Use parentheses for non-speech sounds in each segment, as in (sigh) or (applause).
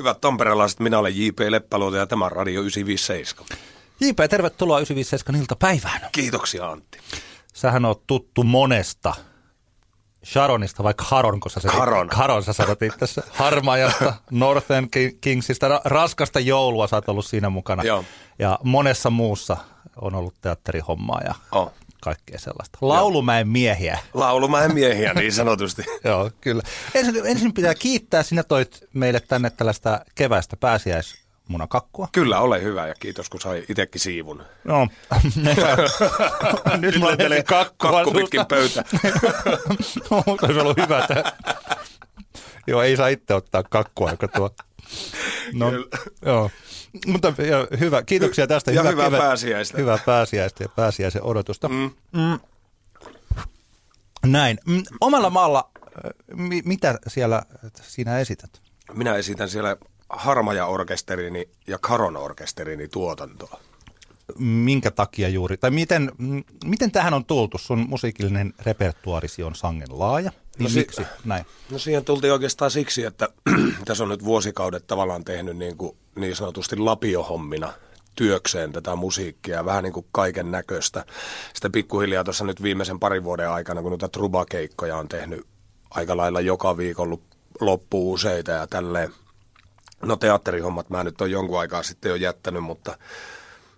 Hyvät tamperelaiset, minä olen J.P. Leppäluoto ja tämä on Radio 957. JP, tervetuloa 957 iltapäivään. Kiitoksia Antti. Sähän on tuttu monesta Sharonista vai Caron, kun sä, Caron. Caron sä sanot itse Harmajasta, (laughs) Northern Ki- Kingsista, ra- raskasta joulua sä oot ollut siinä mukana. Joo. Ja monessa muussa on ollut teatterihommaa ja Oh. Kaikkea sellaista. Laulumäen miehiä. Laulumäen miehiä niin sanotusti. (laughs) Joo, kyllä. Ensin, ensin pitää kiittää, sinä toit meille tänne tällaista keväistä pääsiäismunakakkua. Kyllä, ole hyvä ja kiitos kun sai itsekin siivun. No, (laughs) nyt kakkua kakku suusta. pitkin pöytä. (laughs) No, olisi ollut hyvä, että... Joo, ei saa itse ottaa kakkua, joka tuo... (laughs) No, Kyllä. joo. Mutta joo, hyvä, kiitoksia tästä. Ja hyvää kevät- pääsiäistä. Hyvää pääsiäistä ja pääsiäisen odotusta. Mm. Näin. Mm, Omalla maalla, äh, mi- mitä siellä sinä esität? Minä esitän siellä Harmaja-orkesterini ja Karon-orkesterini tuotantoa. Minkä takia juuri, tai miten, mm, miten tähän on tultu? Sun musiikillinen repertuarisi on sangen laaja. Niin No si- miksi näin? No siihen tultiin oikeastaan siksi, että (clears throat) tässä on nyt vuosikaudet tavallaan tehnyt niin, kuin niin sanotusti lapiohommina työkseen tätä musiikkia vähän niin kuin kaiken näköistä. Sitten pikkuhiljaa tuossa nyt viimeisen parin vuoden aikana, kun noita trubakeikkoja on tehnyt aika lailla joka viikon loppu useita ja tälleen. No teatterihommat mä nyt on jonkun aikaa sitten jo jättänyt, mutta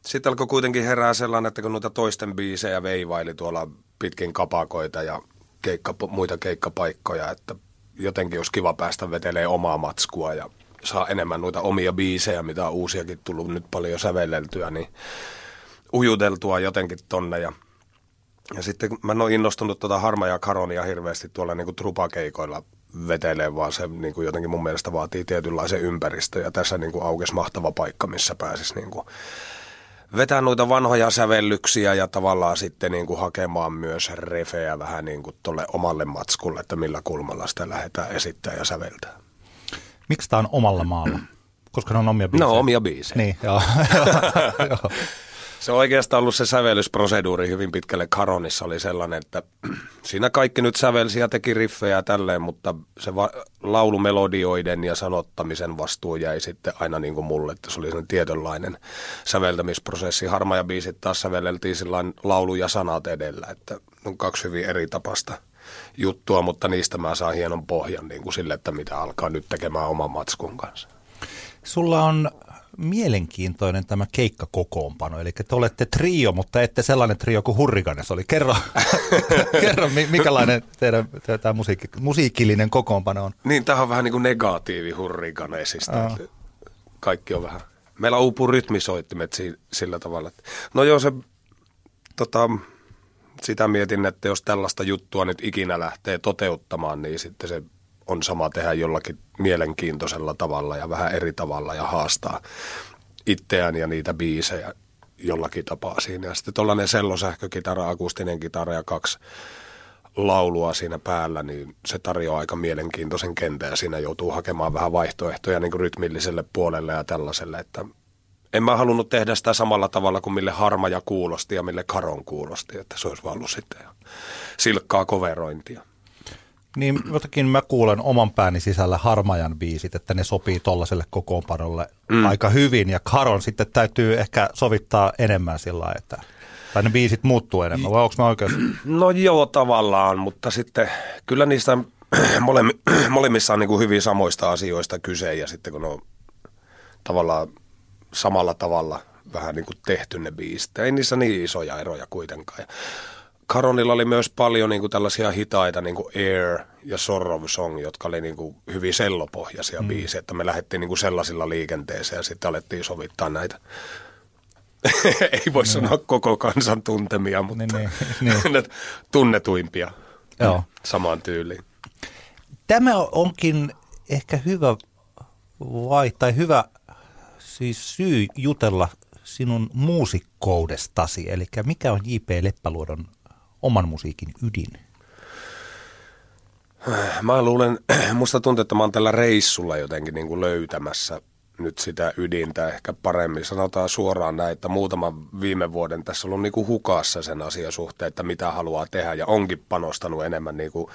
sitten alkoi kuitenkin herää sellainen, että kun noita toisten biisejä veivaili tuolla pitkin kapakoita ja keikka, muita keikkapaikkoja, että jotenkin olisi kiva päästä vetelee omaa matskua ja saa enemmän noita omia biisejä, mitä on uusiakin tullut nyt paljon sävelleltyä, niin ujuteltua jotenkin tonne ja ja sitten mä en ole innostunut tuota Harma ja Karonia hirveästi tuolla niin kuin trupakeikoilla vetelee, vaan se niin kuin jotenkin mun mielestä vaatii tietynlaisen ympäristön. Ja tässä niin kuin aukesi mahtava paikka, missä pääsisi niin kuin vetää noita vanhoja sävellyksiä ja tavallaan sitten niin kuin hakemaan myös refeä vähän niin kuin tolle omalle matskulle, että millä kulmalla sitä lähdetään esittää ja säveltää. Miksi tämä on omalla maalla? Koska ne on omia biisejä. No omia biisejä. Niin, joo. (laughs) joo. (laughs) Se on oikeastaan ollut se sävellysproseduuri hyvin pitkälle Karonissa oli sellainen, että (clears throat) siinä kaikki nyt sävelsi ja teki riffejä ja tälleen, mutta se va- laulumelodioiden ja sanottamisen vastuu jäi sitten aina niin kuin mulle, että se oli sellainen tietynlainen säveltämisprosessi. Harma ja biisit taas sävelleltiin sillain laulu ja sanat edellä, että on kaksi hyvin eri tapasta juttua, mutta niistä mä saan hienon pohjan niin kuin sille, että mitä alkaa nyt tekemään oman matskun kanssa. Sulla on mielenkiintoinen tämä keikkakokoonpano, eli te olette trio, mutta ette sellainen trio kuin Hurrikanes oli. Kerro, (laughs) kerro mi- mikälainen teidän, teidän musiikki, musiikillinen kokoonpano on. Niin, tämä on vähän niin kuin negatiivi hurrikaneesista. Aa. että Kaikki on vähän. Meillä uupuu rytmisoittimet si- sillä tavalla. Että... No joo, se, tota, sitä mietin, että jos tällaista juttua nyt ikinä lähtee toteuttamaan, niin sitten se on sama tehdä jollakin mielenkiintoisella tavalla ja vähän eri tavalla ja haastaa itseään ja niitä biisejä jollakin tapaa siinä. Ja sitten tuollainen sellosähkökitara, akustinen kitara ja kaksi laulua siinä päällä, niin se tarjoaa aika mielenkiintoisen kentän ja siinä joutuu hakemaan vähän vaihtoehtoja niin kuin rytmilliselle puolelle ja tällaiselle, että en mä halunnut tehdä sitä samalla tavalla kuin mille harmaja kuulosti ja mille karon kuulosti, että se olisi vaan ollut sitten silkkaa koverointia. Niin jotenkin mä kuulen oman pääni sisällä Harmajan biisit, että ne sopii tollaiselle kokoonpanolle mm. aika hyvin. Ja Karon sitten täytyy ehkä sovittaa enemmän sillä että tai ne biisit muuttuu enemmän, vai onko mä oikeassa? (clears throat) No joo, tavallaan, mutta sitten kyllä niistä (clears throat) molemmi, (clears throat) molemmissa on niin kuin hyvin samoista asioista kyse ja sitten kun ne on tavallaan samalla tavalla vähän niin kuin tehty ne biisit. Ei niissä niin isoja eroja kuitenkaan. Ja Karonilla oli myös paljon niin kuin tällaisia hitaita, niin kuin Air ja Sorrow Song, jotka oli niin kuin hyvin sellopohjaisia mm. biisejä, että me lähdettiin niin kuin sellaisilla liikenteeseen ja sitten alettiin sovittaa näitä. (laughs) Ei voi sanoa koko kansan tuntemia, mutta Niin, niin, (laughs) niin. ne tunnetuimpia Joo. samaan tyyliin. Tämä onkin ehkä hyvä vai, tai hyvä siis syy jutella sinun muusikkoudestasi, eli mikä on J.P. Leppäluodon oman musiikin ydin? Mä luulen, (clears throat) musta tuntuu, että mä oon tällä reissulla jotenkin niin kuin löytämässä nyt sitä ydintä ehkä paremmin. Sanotaan suoraan näin, että muutaman viime vuoden tässä on ollut niin kuin hukassa sen asian suhteen, että mitä haluaa tehdä ja onkin panostanut enemmän niin kuin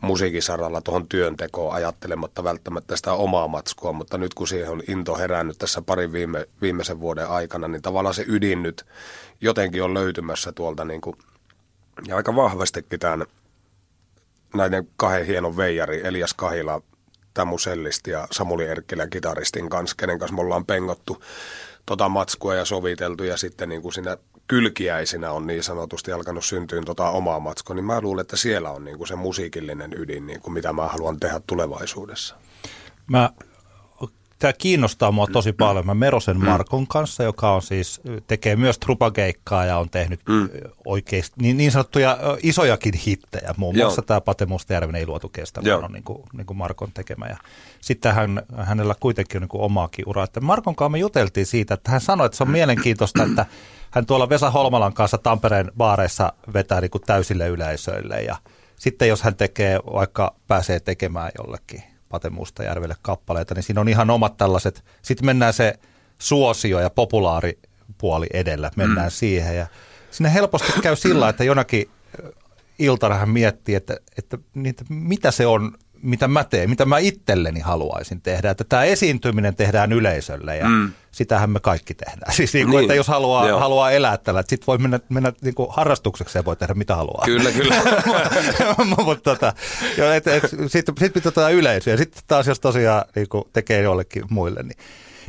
musiikisaralla tuohon työntekoon ajattelematta välttämättä sitä omaa matskua, mutta nyt kun siihen on into herännyt tässä parin viime, viimeisen vuoden aikana, niin tavallaan se ydin nyt jotenkin on löytymässä tuolta niin kuin, ja aika vahvastikin tämän näiden kahden hienon veijari, Elias Kahila Tamu Sellisti ja Samuli Erkkilän kitaristin kanssa, kenen kanssa me ollaan pengottu tota matskua ja soviteltu ja sitten niin kuin siinä kylkiäisinä on niin sanotusti alkanut syntyä tota omaa matskua, niin mä luulen, että siellä on niin kuin se musiikillinen ydin, niin kuin mitä mä haluan tehdä tulevaisuudessa. Mä tämä kiinnostaa mua tosi paljon. Mä Merosen mm. Markon kanssa, joka on siis, tekee myös trupakeikkaa ja on tehnyt mm. oikeasti niin, niin sanottuja isojakin hittejä. Muun muassa tämä Pate Mustajärven ei luotu kestävän on niin kuin, niin kuin Markon tekemä. Ja sitten hän, hänellä kuitenkin on niin kuin omaakin uraa. Että Markon kanssa me juteltiin siitä, että hän sanoi, että se on mielenkiintoista, että hän tuolla Vesa Holmalan kanssa Tampereen baareissa vetää niin kuin täysille yleisöille ja sitten jos hän tekee, vaikka pääsee tekemään jollekin Pate Mustajärvelle kappaleita, niin siinä on ihan omat tällaiset, sitten mennään se suosio ja populaaripuoli edellä, mennään mm. siihen ja sinne helposti käy sillä, että jonakin iltana hän miettii, että, että, että mitä se on mitä mä teen, mitä mä itselleni haluaisin tehdä. Että tämä esiintyminen tehdään yleisölle ja mm. sitähän me kaikki tehdään. (laughs) Siis niin kuin, niin. että jos haluaa, haluaa elää tällä, että sitten voi mennä, mennä niin kuin harrastukseksi ja voi tehdä mitä haluaa. Kyllä, kyllä. (laughs) Mutta tota, sitten sit pitää tätä yleisöä ja sitten taas jos tosiaan niin kuin tekee jollekin muille, niin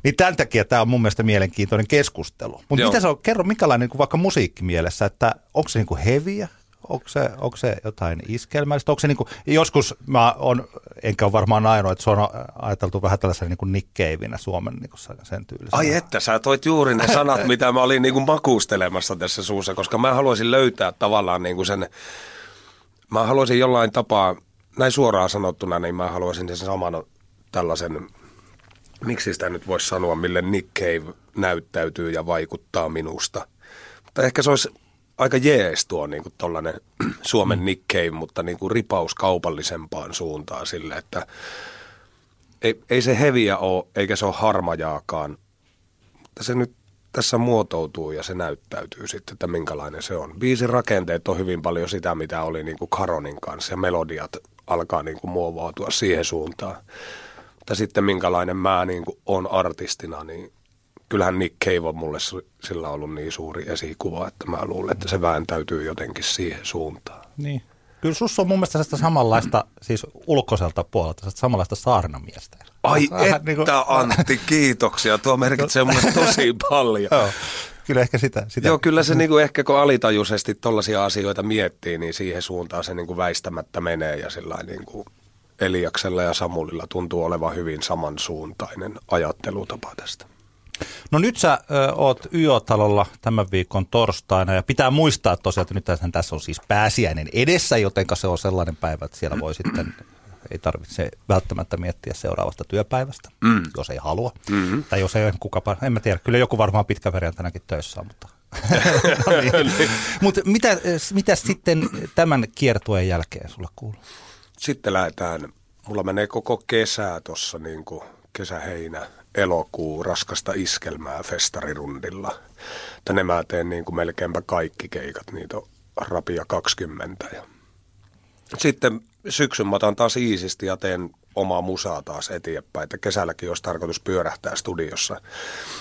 niin tämän takia tämä on mun mielestä mielenkiintoinen keskustelu. Mutta mitä se on, kerro minkälainen niin kuin vaikka musiikkimielessä, että onko se niin kuin heviä, onko se, onko se jotain iskelmällistä? Onko se niin kuin, joskus mä on, enkä ole varmaan ainoa, että se on ajateltu vähän tällaisena niin Caveina Suomen niin kuin sen tyylisenä. Ai että, sä toit juuri ne sanat, (laughs) mitä mä olin niin kuin makuustelemassa tässä suussa, koska mä haluaisin löytää tavallaan niin kuin sen, mä haluaisin jollain tapaa, näin suoraan sanottuna, niin mä haluaisin sen saman tällaisen, miksi sitä nyt voisi sanoa, mille Nick Cave näyttäytyy ja vaikuttaa minusta. Mutta ehkä se olisi aika jees tuo niin kuin tollainen (clears throat) Suomen Cave, mutta niin kuin ripaus kaupallisempaan suuntaan sille, että ei, ei se heviä ole, eikä se ole harmajaakaan, mutta se nyt tässä muotoutuu ja se näyttäytyy sitten, että minkälainen se on. Biisin rakenteet on hyvin paljon sitä, mitä oli niin kuin Karonin kanssa ja melodiat alkaa niin kuin muovautua siihen suuntaan. Mutta sitten minkälainen mä niin kuin on artistina, niin kyllähän Nick Cave on mulle sillä ollut niin suuri esikuva, että mä luulen, että se vääntäytyy jotenkin siihen suuntaan. Niin. Kyllä sussa on mun mielestä sitä samanlaista, siis ulkoiselta puolelta, sitä samanlaista saarnamiestä. Ai että niin kuin... Antti, kiitoksia. Tuo merkitsee mulle tosi paljon. Joo. Kyllä ehkä sitä. sitä. Joo, kyllä se niin kuin ehkä kun alitajuisesti tollaisia asioita miettii, niin siihen suuntaan se niin kuin väistämättä menee ja sillä niin kuin Eliaksella ja Samulilla tuntuu olevan hyvin samansuuntainen ajattelutapa tästä. No nyt sä ö, oot YO-talolla tämän viikon torstaina ja pitää muistaa tosiaan, että nyt tässä on siis pääsiäinen edessä, joten se on sellainen päivä, että siellä voi sitten ei tarvitse välttämättä miettiä seuraavasta työpäivästä, mm. jos ei halua. Mm-hmm. Tai jos ei kukapa, en mä tiedä, kyllä joku varmaan pitkä tänäkin töissä on, mutta... (laughs) no niin. Mutta mitä, mitä sitten tämän kiertueen jälkeen sulle kuuluu? Sitten lähdetään, mulla menee koko kesä tuossa niin kesä-heinä elokuu raskasta iskelmää festarirundilla. Tänne mä teen niin kuin melkeinpä kaikki keikat, niitä on rapia 20. Ja sitten syksyn mä otan taas iisisti ja teen omaa musaa taas eteenpäin. Että kesälläkin olisi tarkoitus pyörähtää studiossa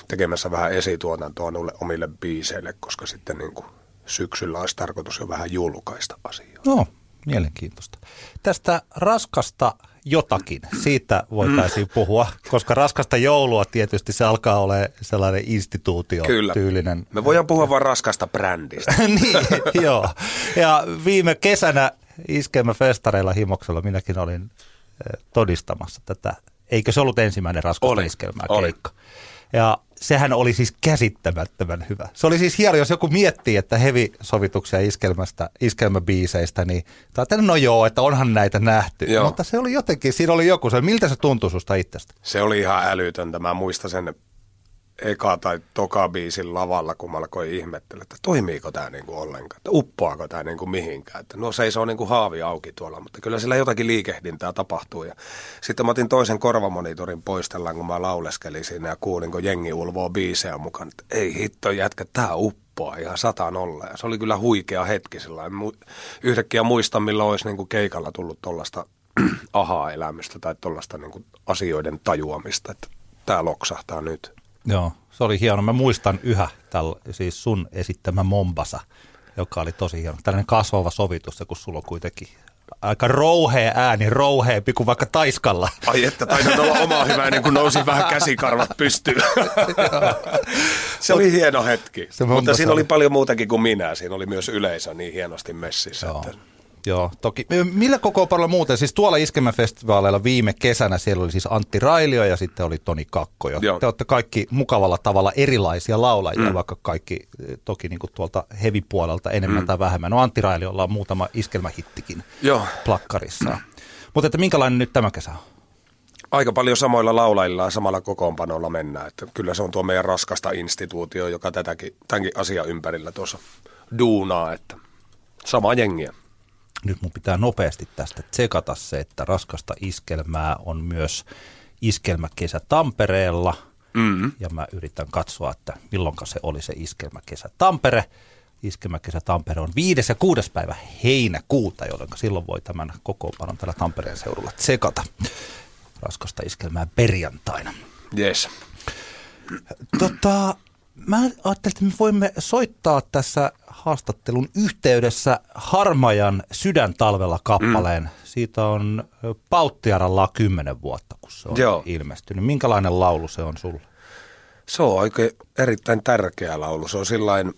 tekemässä vähän esituotantoa noille omille biiseille, koska sitten niin kuin syksyllä olisi tarkoitus jo vähän julkaista asioita. No, mielenkiintoista. Tästä raskasta jotakin. Siitä voitaisiin mm. puhua, koska raskasta joulua tietysti se alkaa olla sellainen instituutio Kyllä. tyylinen. Me voidaan puhua vain raskasta brändistä. (laughs) niin, joo. Ja viime kesänä iskelmäfestareilla Himoksella minäkin olin eh, todistamassa tätä. Eikö se ollut ensimmäinen raskasta iskelmää keikka? Ja sehän oli siis käsittämättömän hyvä. Se oli siis hieno, jos joku miettii, että heavy-sovituksia iskelmästä, iskelmäbiiseistä, niin että no joo, että onhan näitä nähty. Joo. Mutta se oli jotenkin, siinä oli joku, se, miltä se tuntui susta itsestä? Se oli ihan älytöntä. Mä muistan sen eka tai toka biisin lavalla, kun mä alkoin ihmettellä, että toimiiko tämä niinku ollenkaan, että uppoako tämä niinku mihinkään. Että no seisoo niinku haavi auki tuolla, mutta kyllä sillä jotakin liikehdintää tapahtuu. Ja sitten mä otin toisen korvamonitorin poistellaan, kun mä lauleskelin siinä ja kuulin, kun jengi ulvoo biisejä mukaan, että ei hitto jätkä, tämä uppoa ihan sataan olla. Ja se oli kyllä huikea hetki sillä Yhtäkkiä muistan, milloin olisi niinku keikalla tullut tuollaista (clears throat) ahaa-elämystä tai tuollaista niinku asioiden tajuamista, että tämä loksahtaa nyt. Joo, se oli hieno. Mä muistan yhä tällä, siis sun esittämä Mombasa, joka oli tosi hieno. Tällainen kasvava sovitus, kun sulla on kuitenkin aika rouhea ääni, rouheempi kuin vaikka Taiskalla. Ai että taidat olla oma hyvä ennen kuin nousi vähän käsikarvat pystyyn. (laughs) se oli hieno hetki, se mutta siinä oli paljon muutakin kuin minä. Siinä oli myös yleisö niin hienosti messissä. Joo. Että Joo, toki. Millä kokoonpanolla muuten? Siis tuolla Iskemäfestivaaleilla viime kesänä siellä oli siis Antti Railio ja sitten oli Toni Kakko. Joo. Te olette kaikki mukavalla tavalla erilaisia laulajia, mm. vaikka kaikki eh, toki niin kuin tuolta hevipuolelta enemmän mm. tai vähemmän. No Antti Railiolla on muutama iskelmähittikin Joo. plakkarissa. Mutta että minkälainen nyt tämä kesä on? Aika paljon samoilla laulajilla ja samalla kokoonpanolla mennään. Että kyllä se on tuo meidän raskasta instituutio, joka tätäkin, tämänkin asian ympärillä tuossa duunaa, että sama jengiä nyt mun pitää nopeasti tästä tsekata se, että raskasta iskelmää on myös iskelmäkesä Tampereella. Mm-hmm. Ja mä yritän katsoa, että milloin se oli se iskelmäkesä Tampere. Iskelmäkesä Tampere on 5. ja 6. päivä heinäkuuta, jolloin silloin voi tämän kokoonpanon täällä Tampereen seudulla tsekata. Raskasta iskelmää perjantaina. Yes. Tota, mä ajattelin, että me voimme soittaa tässä haastattelun yhteydessä Harmajan sydäntalvella kappaleen. Mm. Siitä on Pauttiaralla kymmenen vuotta, kun se on Joo. ilmestynyt. Minkälainen laulu se on sulle? Se on oikein erittäin tärkeä laulu. Se on sillain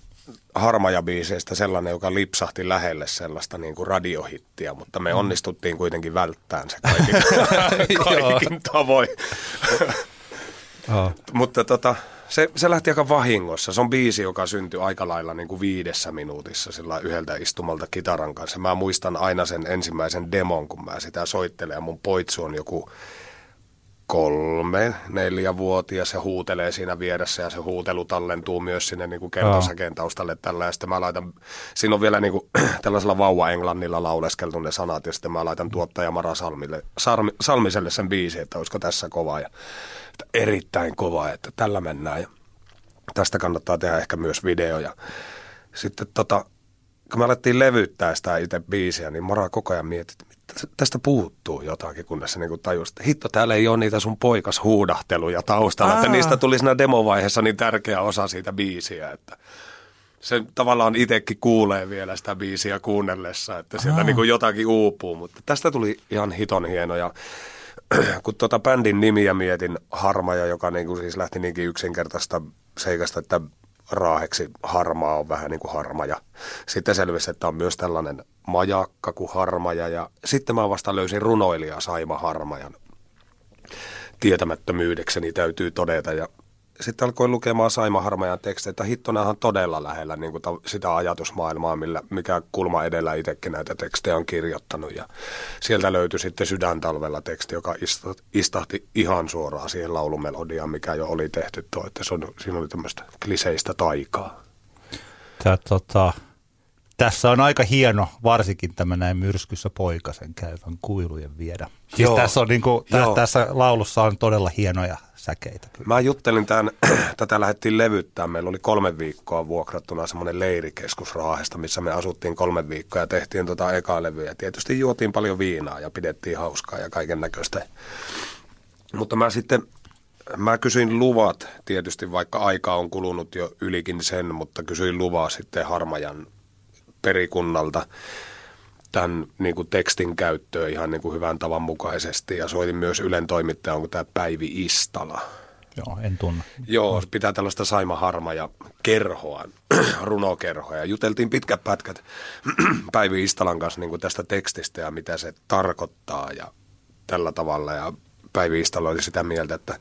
harmajabiiseistä sellainen, joka lipsahti lähelle sellaista niin kuin radiohittiä, mutta me mm. onnistuttiin kuitenkin välttämään se kaikin, (laughs) kaikin tavoin. oh. mutta tota, se, se lähti aika vahingossa. Se on biisi, joka syntyi aika lailla niin kuin viidessä minuutissa sillä yhdeltä istumalta kitaran kanssa. Mä muistan aina sen ensimmäisen demon, kun mä sitä soittelen ja mun poitsu on joku kolme, neljä vuotia se huutelee siinä vieressä ja se huutelu tallentuu myös sinne niin kuin keltasäkeen taustalle tällä. Ja sitten mä laitan, siinä on vielä niin kuin, (clears throat) tällaisella vauva-englannilla lauleskeltu ne sanat ja sitten mä laitan tuottaja Mara Salmille, Salmi, Salmiselle sen biisi, että olisiko tässä kova. Ja että erittäin kova, että tällä mennään. Ja tästä kannattaa tehdä ehkä myös video. Ja sitten tota, kun me alettiin levyttää sitä itse biisiä, niin Mara koko ajan mietti, että tästä puuttuu jotakin, kunnes se niin tajusi, että hitto, täällä ei ole niitä sun poikas huudahteluja taustalla, Aa. että niistä tuli siinä demovaiheessa niin tärkeä osa siitä biisiä, että se tavallaan itsekin kuulee vielä sitä biisiä kuunnellessa, että sieltä niin kuin jotakin uupuu, mutta tästä tuli ihan hiton hieno ja (clears throat) kun tuota bändin nimiä mietin, Harmaja, joka niin kuin siis lähti niinkin yksinkertaista seikasta, että raaheksi harmaa on vähän niin kuin harmaja. Sitten selvisi, että on myös tällainen majakka kuin harmaja ja sitten mä vasta löysin runoilija Saima Harmajan tietämättömyydekseni täytyy todeta ja sitten alkoi lukemaan Saima Harmajan tekstejä, että hittonahan todella lähellä niin kuin sitä ajatusmaailmaa, millä, mikä kulma edellä itsekin näitä tekstejä on kirjoittanut. Ja sieltä löytyi sitten Sydäntalvella teksti, joka istahti ihan suoraan siihen laulumelodiaan, mikä jo oli tehty tuo, että se on, siinä oli tämmöistä kliseistä taikaa. Tää, tota, tässä on aika hieno, varsinkin tämä näin myrskyssä poikasen käyvän kuilujen viedä. Siis tässä, on niin kuin, tä, tässä laulussa on todella hienoja säkeitä. Kyllä. Mä juttelin tämän, (clears throat) tätä lähdettiin levyttää. Meillä oli kolme viikkoa vuokrattuna semmoinen leirikeskus Raahesta, missä me asuttiin kolme viikkoa ja tehtiin tota ekaa levyä. Tietysti juotiin paljon viinaa ja pidettiin hauskaa ja kaiken näköistä. Mutta mä sitten, mä kysyin luvat, tietysti vaikka aika on kulunut jo ylikin sen, mutta kysyin luvaa sitten Harmajan perikunnalta tämän niin kuin tekstin käyttöön ihan niin kuin hyvän tavan mukaisesti. Ja soitin myös Ylen toimittaja, onko tämä Päivi Istala. Joo, en tunne. Joo, pitää tällaista Saima Harma ja kerhoa, (clears throat) runokerhoa. Ja juteltiin pitkät pätkät (clears throat) Päivi Istalan kanssa niin kuin tästä tekstistä ja mitä se tarkoittaa ja tällä tavalla. Ja Päivi Istala oli sitä mieltä, että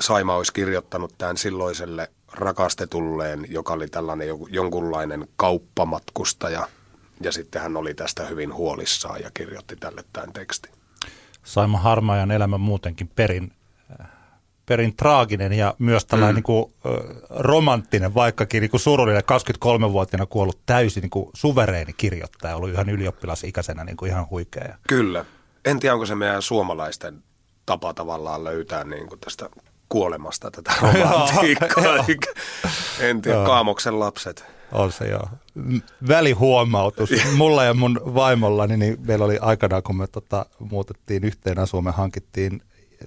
Saima olisi kirjoittanut tämän silloiselle rakastetulleen, joka oli tällainen jonkunlainen kauppamatkustaja – ja sitten hän oli tästä hyvin huolissaan ja kirjoitti tälle tämän tekstin. Saima Harmaajan elämä muutenkin perin, perin traaginen ja myös tällainen mm. niin kuin, romanttinen, vaikkakin niin kuin surullinen 23-vuotiaana kuollut täysin niin kuin suvereeni kirjoittaja, ollut ihan ylioppilasikäisenä niin kuin ihan huikea. Kyllä. En tiedä, onko se meidän suomalaisten tapa tavallaan löytää niin kuin tästä kuolemasta tätä (laughs) romantiikkaa. en tiedä, Kaamoksen lapset. On se joo. Välihuomautus. Mulla ja mun vaimollani, niin meillä oli aikanaan, kun me tota, muutettiin yhteen asuun, me hankittiin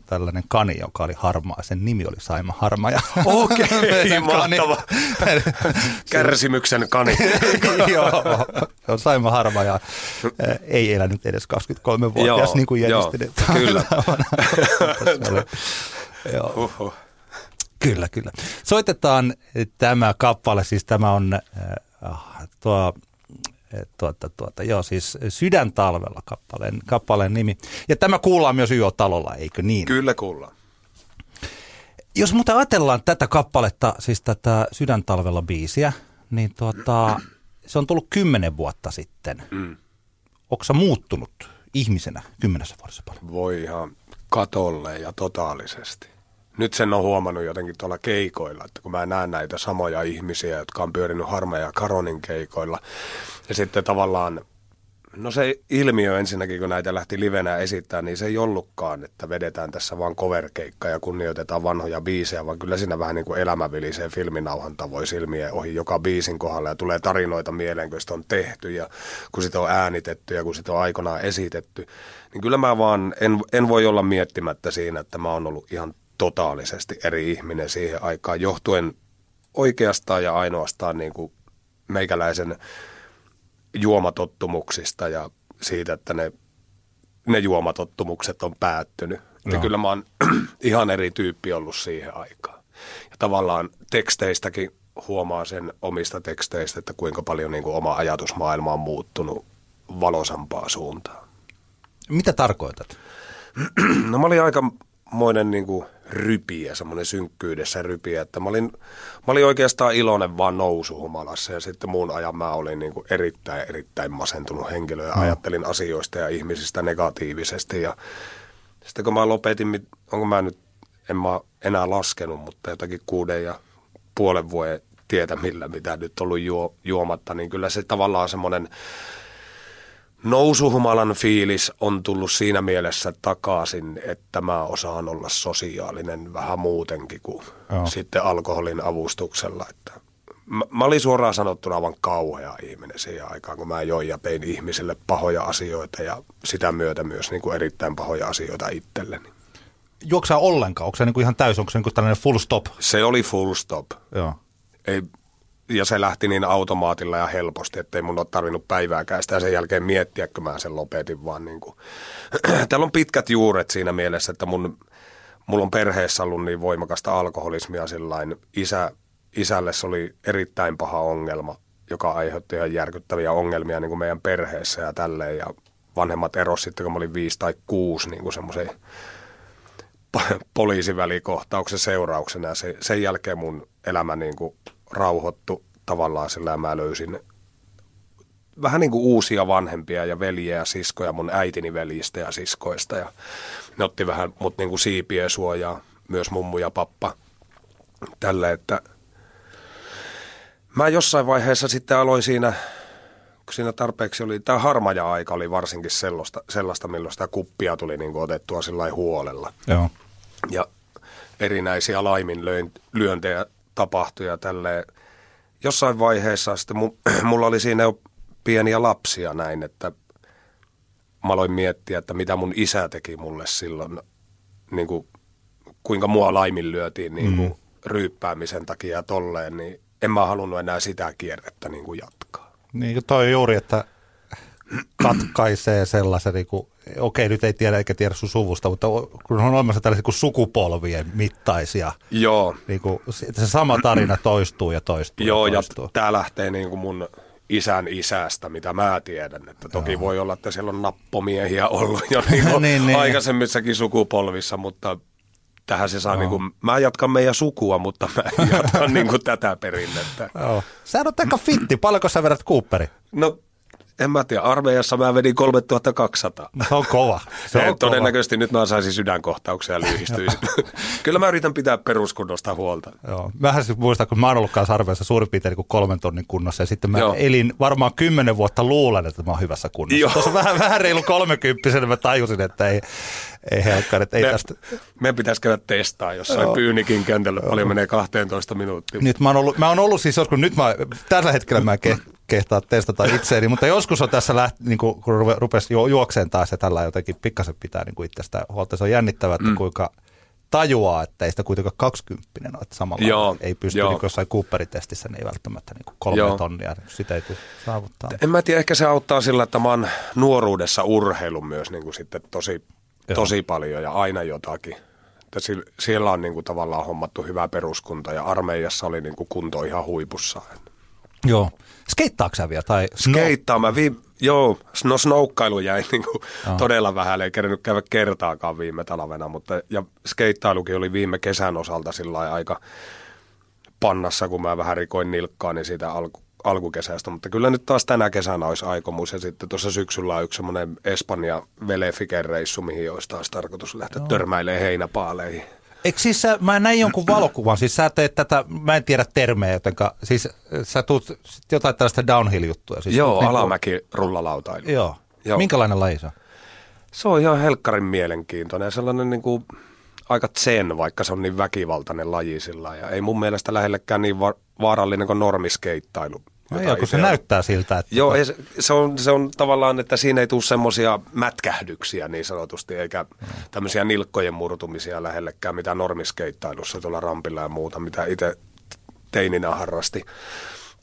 tällainen kani, joka oli harmaa. Sen nimi oli Saima Harmaja. Okei, (laughs) okay, mahtava. (laughs) Kärsimyksen kani. Joo, Saima Harmaja ei elänyt edes 23-vuotias, niin kuin Jenistinen. Kyllä. Joo. Kyllä, kyllä. Soitetaan tämä kappale, siis tämä on äh, tuo tuota, tuota, joo, siis Sydäntalvella kappaleen, kappaleen nimi. Ja tämä kuullaan myös YO-talolla, eikö niin? Kyllä kuullaan. Jos muuten ajatellaan tätä kappaletta, siis tätä Sydäntalvella biisiä, niin tuota, se on tullut kymmenen vuotta sitten. Mm. Onko muuttunut ihmisenä kymmenessä vuodessa paljon? Voi ihan katolle ja totaalisesti nyt sen on huomannut jotenkin tuolla keikoilla, että kun mä näen näitä samoja ihmisiä, jotka on pyörinyt Harma ja Karonin keikoilla, ja sitten tavallaan, no se ilmiö ensinnäkin, kun näitä lähti livenä esittää, niin se ei ollutkaan, että vedetään tässä vaan coverkeikka ja kunnioitetaan vanhoja biisejä, vaan kyllä siinä vähän niin kuin elämäviliseen filminauhan tavoin silmiä ohi joka biisin kohdalla ja tulee tarinoita mieleen, kun sitä on tehty ja kun sitä on äänitetty ja kun sitä on aikanaan esitetty, niin kyllä mä vaan en, en voi olla miettimättä siinä, että mä oon ollut ihan totaalisesti eri ihminen siihen aikaan, johtuen oikeastaan ja ainoastaan niin kuin meikäläisen juomatottumuksista ja siitä, että ne, ne juomatottumukset on päättynyt. No. Ja kyllä mä oon (clears throat) ihan eri tyyppi ollut siihen aikaan. Ja tavallaan teksteistäkin huomaa sen omista teksteistä, että kuinka paljon niin kuin oma ajatusmaailma on muuttunut valosampaa suuntaan. Mitä tarkoitat? (clears throat) No mä olin aikamoinen niin kuin rypiä, semmoinen synkkyydessä rypiä, että mä olin, mä olin oikeastaan iloinen vaan nousuhumalassa ja sitten muun ajan mä olin niin kuin erittäin, erittäin masentunut henkilö ja no. ajattelin asioista ja ihmisistä negatiivisesti ja sitten kun mä lopetin, onko mä nyt, en mä enää laskenut, mutta jotakin kuuden ja puolen vuoden tietä millä, mitä nyt ollut juo, juomatta, niin kyllä se tavallaan semmoinen nousuhumalan fiilis on tullut siinä mielessä takaisin, että mä osaan olla sosiaalinen vähän muutenkin kuin Joo. sitten alkoholin avustuksella. Että mä, mä olin suoraan sanottuna aivan kauhea ihminen siihen aikaan, kun mä join ja tein ihmisille pahoja asioita ja sitä myötä myös niin kuin erittäin pahoja asioita itselleni. Juoksaa ollenkaan? Onko se niin kuin ihan täysin, onko se niin kuin tällainen full stop? Se oli full stop. Joo. Ei, ja se lähti niin automaatilla ja helposti, ettei mun ole tarvinnut päivääkään sitä sen jälkeen miettiä, kun mä sen lopetin vaan niin kuin. (clears throat) Täällä on pitkät juuret siinä mielessä, että mun, mulla on perheessä ollut niin voimakasta alkoholismia sillain. Isä, isälle se oli erittäin paha ongelma, joka aiheutti ihan järkyttäviä ongelmia niin kuin meidän perheessä ja tälleen. Ja vanhemmat eros sitten, kun mä olin viisi tai kuusi niin semmoisen (laughs) poliisivälikohtauksen seurauksena. Se, sen jälkeen mun elämä niin kuin rauhoittu tavallaan sillä mä löysin vähän niin kuin uusia vanhempia ja veljiä ja siskoja mun äitini veljistä ja siskoista ja ne otti vähän mut niin kuin siipien suojaa, myös mummu ja pappa tälle, että mä jossain vaiheessa sitten aloin siinä, kun siinä tarpeeksi oli, tämä harmaja aika oli varsinkin sellaista, sellaista milloin sitä kuppia tuli niin kuin otettua sillä huolella. Joo. Ja erinäisiä laiminlyöntejä tapahtui ja tälleen. Jossain vaiheessa sitten (clears throat) mulla oli siinä jo pieniä lapsia näin, että mä aloin miettiä, että mitä mun isä teki mulle silloin, niin kuin, kuinka mua laiminlyötiin niin kuin, mm. ryyppäämisen takia ja tolleen, niin en mä halunnut enää sitä kierrettä niin kuin jatkaa. Niin toi juuri, että katkaisee sellaisen, niin kuin, okei nyt ei tiedä eikä tiedä sun suvusta, mutta kun on olemassa tällaisia kuin sukupolvien mittaisia, Joo. Niin kuin, se sama tarina toistuu ja toistuu Joo, ja, toistuu. ja tämä lähtee niin kuin mun isän isästä, mitä mä tiedän. Että toki Joo. voi olla, että siellä on nappomiehiä ollut jo niin kuin (laughs) niin, niin. aikaisemmissakin sukupolvissa, mutta tähän se saa, niin kuin, mä jatkan meidän sukua, mutta mä jatkan (laughs) niin kuin tätä perinnettä. Joo. Sä oot aika fitti, paljonko sä vedät Cooperi? No En mä tiedä, armeijassa mä vedin 3200. No, se on kova. Se on Todennäköisesti kova. nyt mä saisin sydänkohtauksia lyhistyisin. (laughs) Kyllä mä yritän pitää peruskunnosta huolta. Joo. Mähän siis muistan, kun mä oon ollut kanssa armeijassa suurin piirtein niin kuin kolmen tonnin kunnossa ja sitten mä Joo. elin varmaan kymmenen vuotta luulen, että mä oon hyvässä kunnossa. Joo. Tuossa vähän, vähän reilu kolmekymppisenä mä tajusin, että ei, ei helkkari, että ei me, tästä. Meidän pitäisi käydä testaa jossain Joo. Pyynikin kentällä, paljon menee 12 minuuttia. Nyt mä oon ollut, mä oon ollut siis joskus, nyt mä, tällä hetkellä mä ke, kehtaa testata itseäni, mutta joskus on tässä lähti, niin kuin, kun rupesi ju, juokseen taas ja tällä jotenkin pikkasen pitää niin kuin itsestä huolta. Se on jännittävää, että mm. kuinka tajuaa, että ei sitä kuitenkaan 20 ole, että samalla joo, ei pysty joo. niin jossain Cooperin-testissä, niin ei välttämättä niin kuin kolme joo. tonnia, niin sitä ei tule saavuttaa. En mä tiedä, ehkä se auttaa sillä, että mä oon nuoruudessa urheilu myös niin kuin sitten tosi, tosi paljon ja aina jotakin. Että siellä on niin kuin tavallaan hommattu hyvä peruskunta ja armeijassa oli niin kuin kunto ihan huipussa. Joo. Skeittaako sä vielä? Tai Skeittaa mä viime, joo, no snoukkailu jäi (laughs) niin kuin todella vähän, ei kerännyt käydä kertaakaan viime talvena, mutta ja skeittailukin oli viime kesän osalta sillä aika pannassa, kun mä vähän rikoin nilkkaa, niin siitä alku, alkukesästä, mutta kyllä nyt taas tänä kesänä olisi aikomus ja sitten tuossa syksyllä on yksi semmoinen Espanja Velefiken-reissu, mihin olisi taas tarkoitus lähteä Joo. törmäilemään heinäpaaleihin. Eikö siis sä, mä näin jonkun (clears throat) valokuvan, siis sä teet tätä, mä en tiedä termejä, jotenka, siis sä tuut jotain tällaista downhill-juttua. Siis Joo, niin alamäki rullalautailu. Joo. Joo. Minkälainen laji se on? Se on ihan helkkarin mielenkiintoinen ja sellainen niin kuin aika zen, vaikka se on niin väkivaltainen laji sillä ja ei mun mielestä lähellekään niin va- vaarallinen kuin normiskeittailu. No joo, kun se näyttää siltä. Että... Joo, se, se, on, se on tavallaan, että siinä ei tule semmoisia mätkähdyksiä niin sanotusti, eikä mm. tämmöisiä nilkkojen murtumisia lähellekään, mitä normiskeittailussa tuolla rampilla ja muuta, mitä itse teininä harrasti.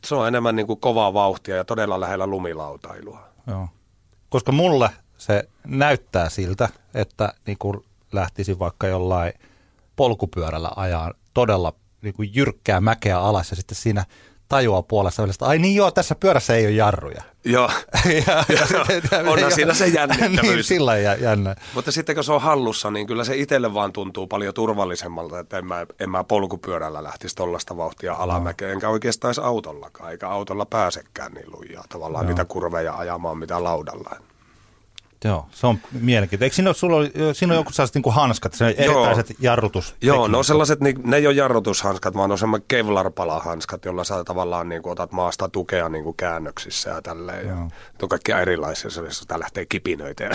Se on enemmän niin kuin kovaa vauhtia ja todella lähellä lumilautailua. Joo. Koska mulle se näyttää siltä, että niin kuin lähtisi vaikka jollain polkupyörällä ajaa todella niin kuin jyrkkää mäkeä alas ja sitten siinä – tajua puolessa välistä, ai niin joo, tässä pyörässä ei ole jarruja. Joo, (laughs) ja, ja, onhan siinä se jännittävyys. (laughs) niin, sillä jännä. Mutta sitten kun se on hallussa, niin kyllä se itselle vaan tuntuu paljon turvallisemmalta, että en mä, en mä polkupyörällä lähtisi tuollaista vauhtia alamäkeen, no. enkä oikeastaan autollakaan, eikä autolla pääsekään niin lujaa tavallaan no. mitä kurveja ajamaan, mitä laudalla. Joo, se on mielenkiintoista. Eikö siinä sulla oli, siinä on joku sellaiset niin kuin hanskat, se erityiset jarrutus? Joo, no sellaiset, niin, ne ei ole jarrutushanskat, vaan on semmoinen kevlarpalahanskat, jolla sä tavallaan niin kuin, otat maasta tukea niin kuin käännöksissä ja tälleen. Ja, on kaikkia erilaisia, sitä lähtee kipinöitä ja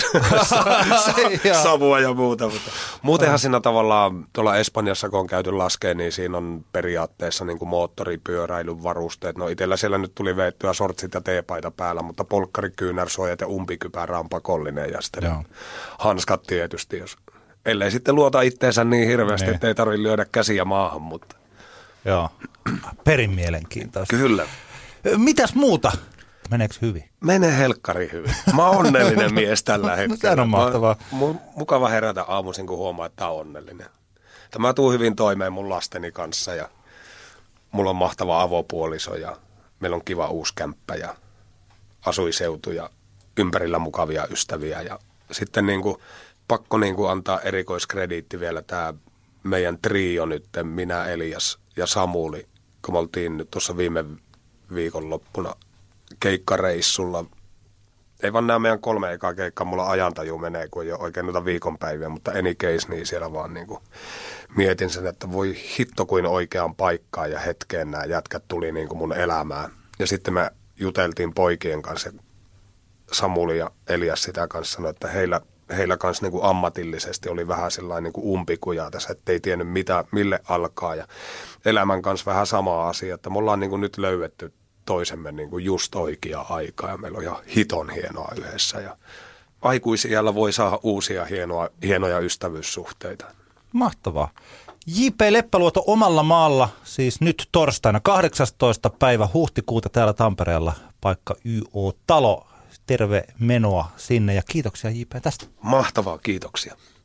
(laughs) savua ja muuta. Mutta muutenhan siinä tavallaan tuolla Espanjassa, kun on käyty laskeen, niin siinä on periaatteessa niin kuin moottoripyöräilyn varusteet. No itsellä siellä nyt tuli veettyä sortsit ja teepaita päällä, mutta polkkari, kyynärsuojat ja umpikypärä on pakollinen turvallinen ja sitten Joo. hanskat tietysti, jos, ellei sitten luota itteensä niin hirveästi, niin. että ei tarvitse lyödä käsiä maahan. Mutta. Joo, perin mielenkiintoista. Kyllä. Mitäs muuta? Meneekö hyvin? Menee helkkari hyvin. Mä oon onnellinen mies tällä (laughs) hetkellä. no, on mahtavaa. Mä, mukava herätä aamuisin, kun huomaa, että on onnellinen. Että mä tuun hyvin toimeen mun lasteni kanssa ja mulla on mahtava avopuoliso ja meillä on kiva uusi kämppä ja asuiseutu ja ympärillä mukavia ystäviä. Ja sitten niin kuin, pakko niin kuin antaa erikoiskrediitti vielä tämä meidän trio nyt, minä, Elias ja Samuli, kun me oltiin nyt tuossa viime viikonloppuna keikkareissulla. Ei vaan nämä meidän kolme ekaa keikkaa, mulla ajantaju menee, kun ei ole oikein noita viikonpäiviä, mutta any case, niin siellä vaan niin kuin mietin sen, että voi hitto kuin oikeaan paikkaan ja hetkeen nämä jätkät tuli niin kuin mun elämään. Ja sitten me juteltiin poikien kanssa Samuli ja Elias sitä kanssa sanoi, että heillä, heillä kanssa niin kuin ammatillisesti oli vähän sellainen niin kuin umpikuja tässä, että ei tiennyt mitä, mille alkaa ja elämän kanssa vähän sama asia, että me ollaan niin kuin nyt löydetty toisemme niin kuin just oikea aikaa ja meillä on ihan hiton hienoa yhdessä ja aikuisiellä voi saada uusia hienoa, hienoja ystävyyssuhteita. Mahtavaa. J.P. Leppäluoto omalla maalla, siis nyt torstaina 18. päivä huhtikuuta täällä Tampereella, paikka YO-talo terve menoa sinne ja kiitoksia JP tästä. Mahtavaa, kiitoksia.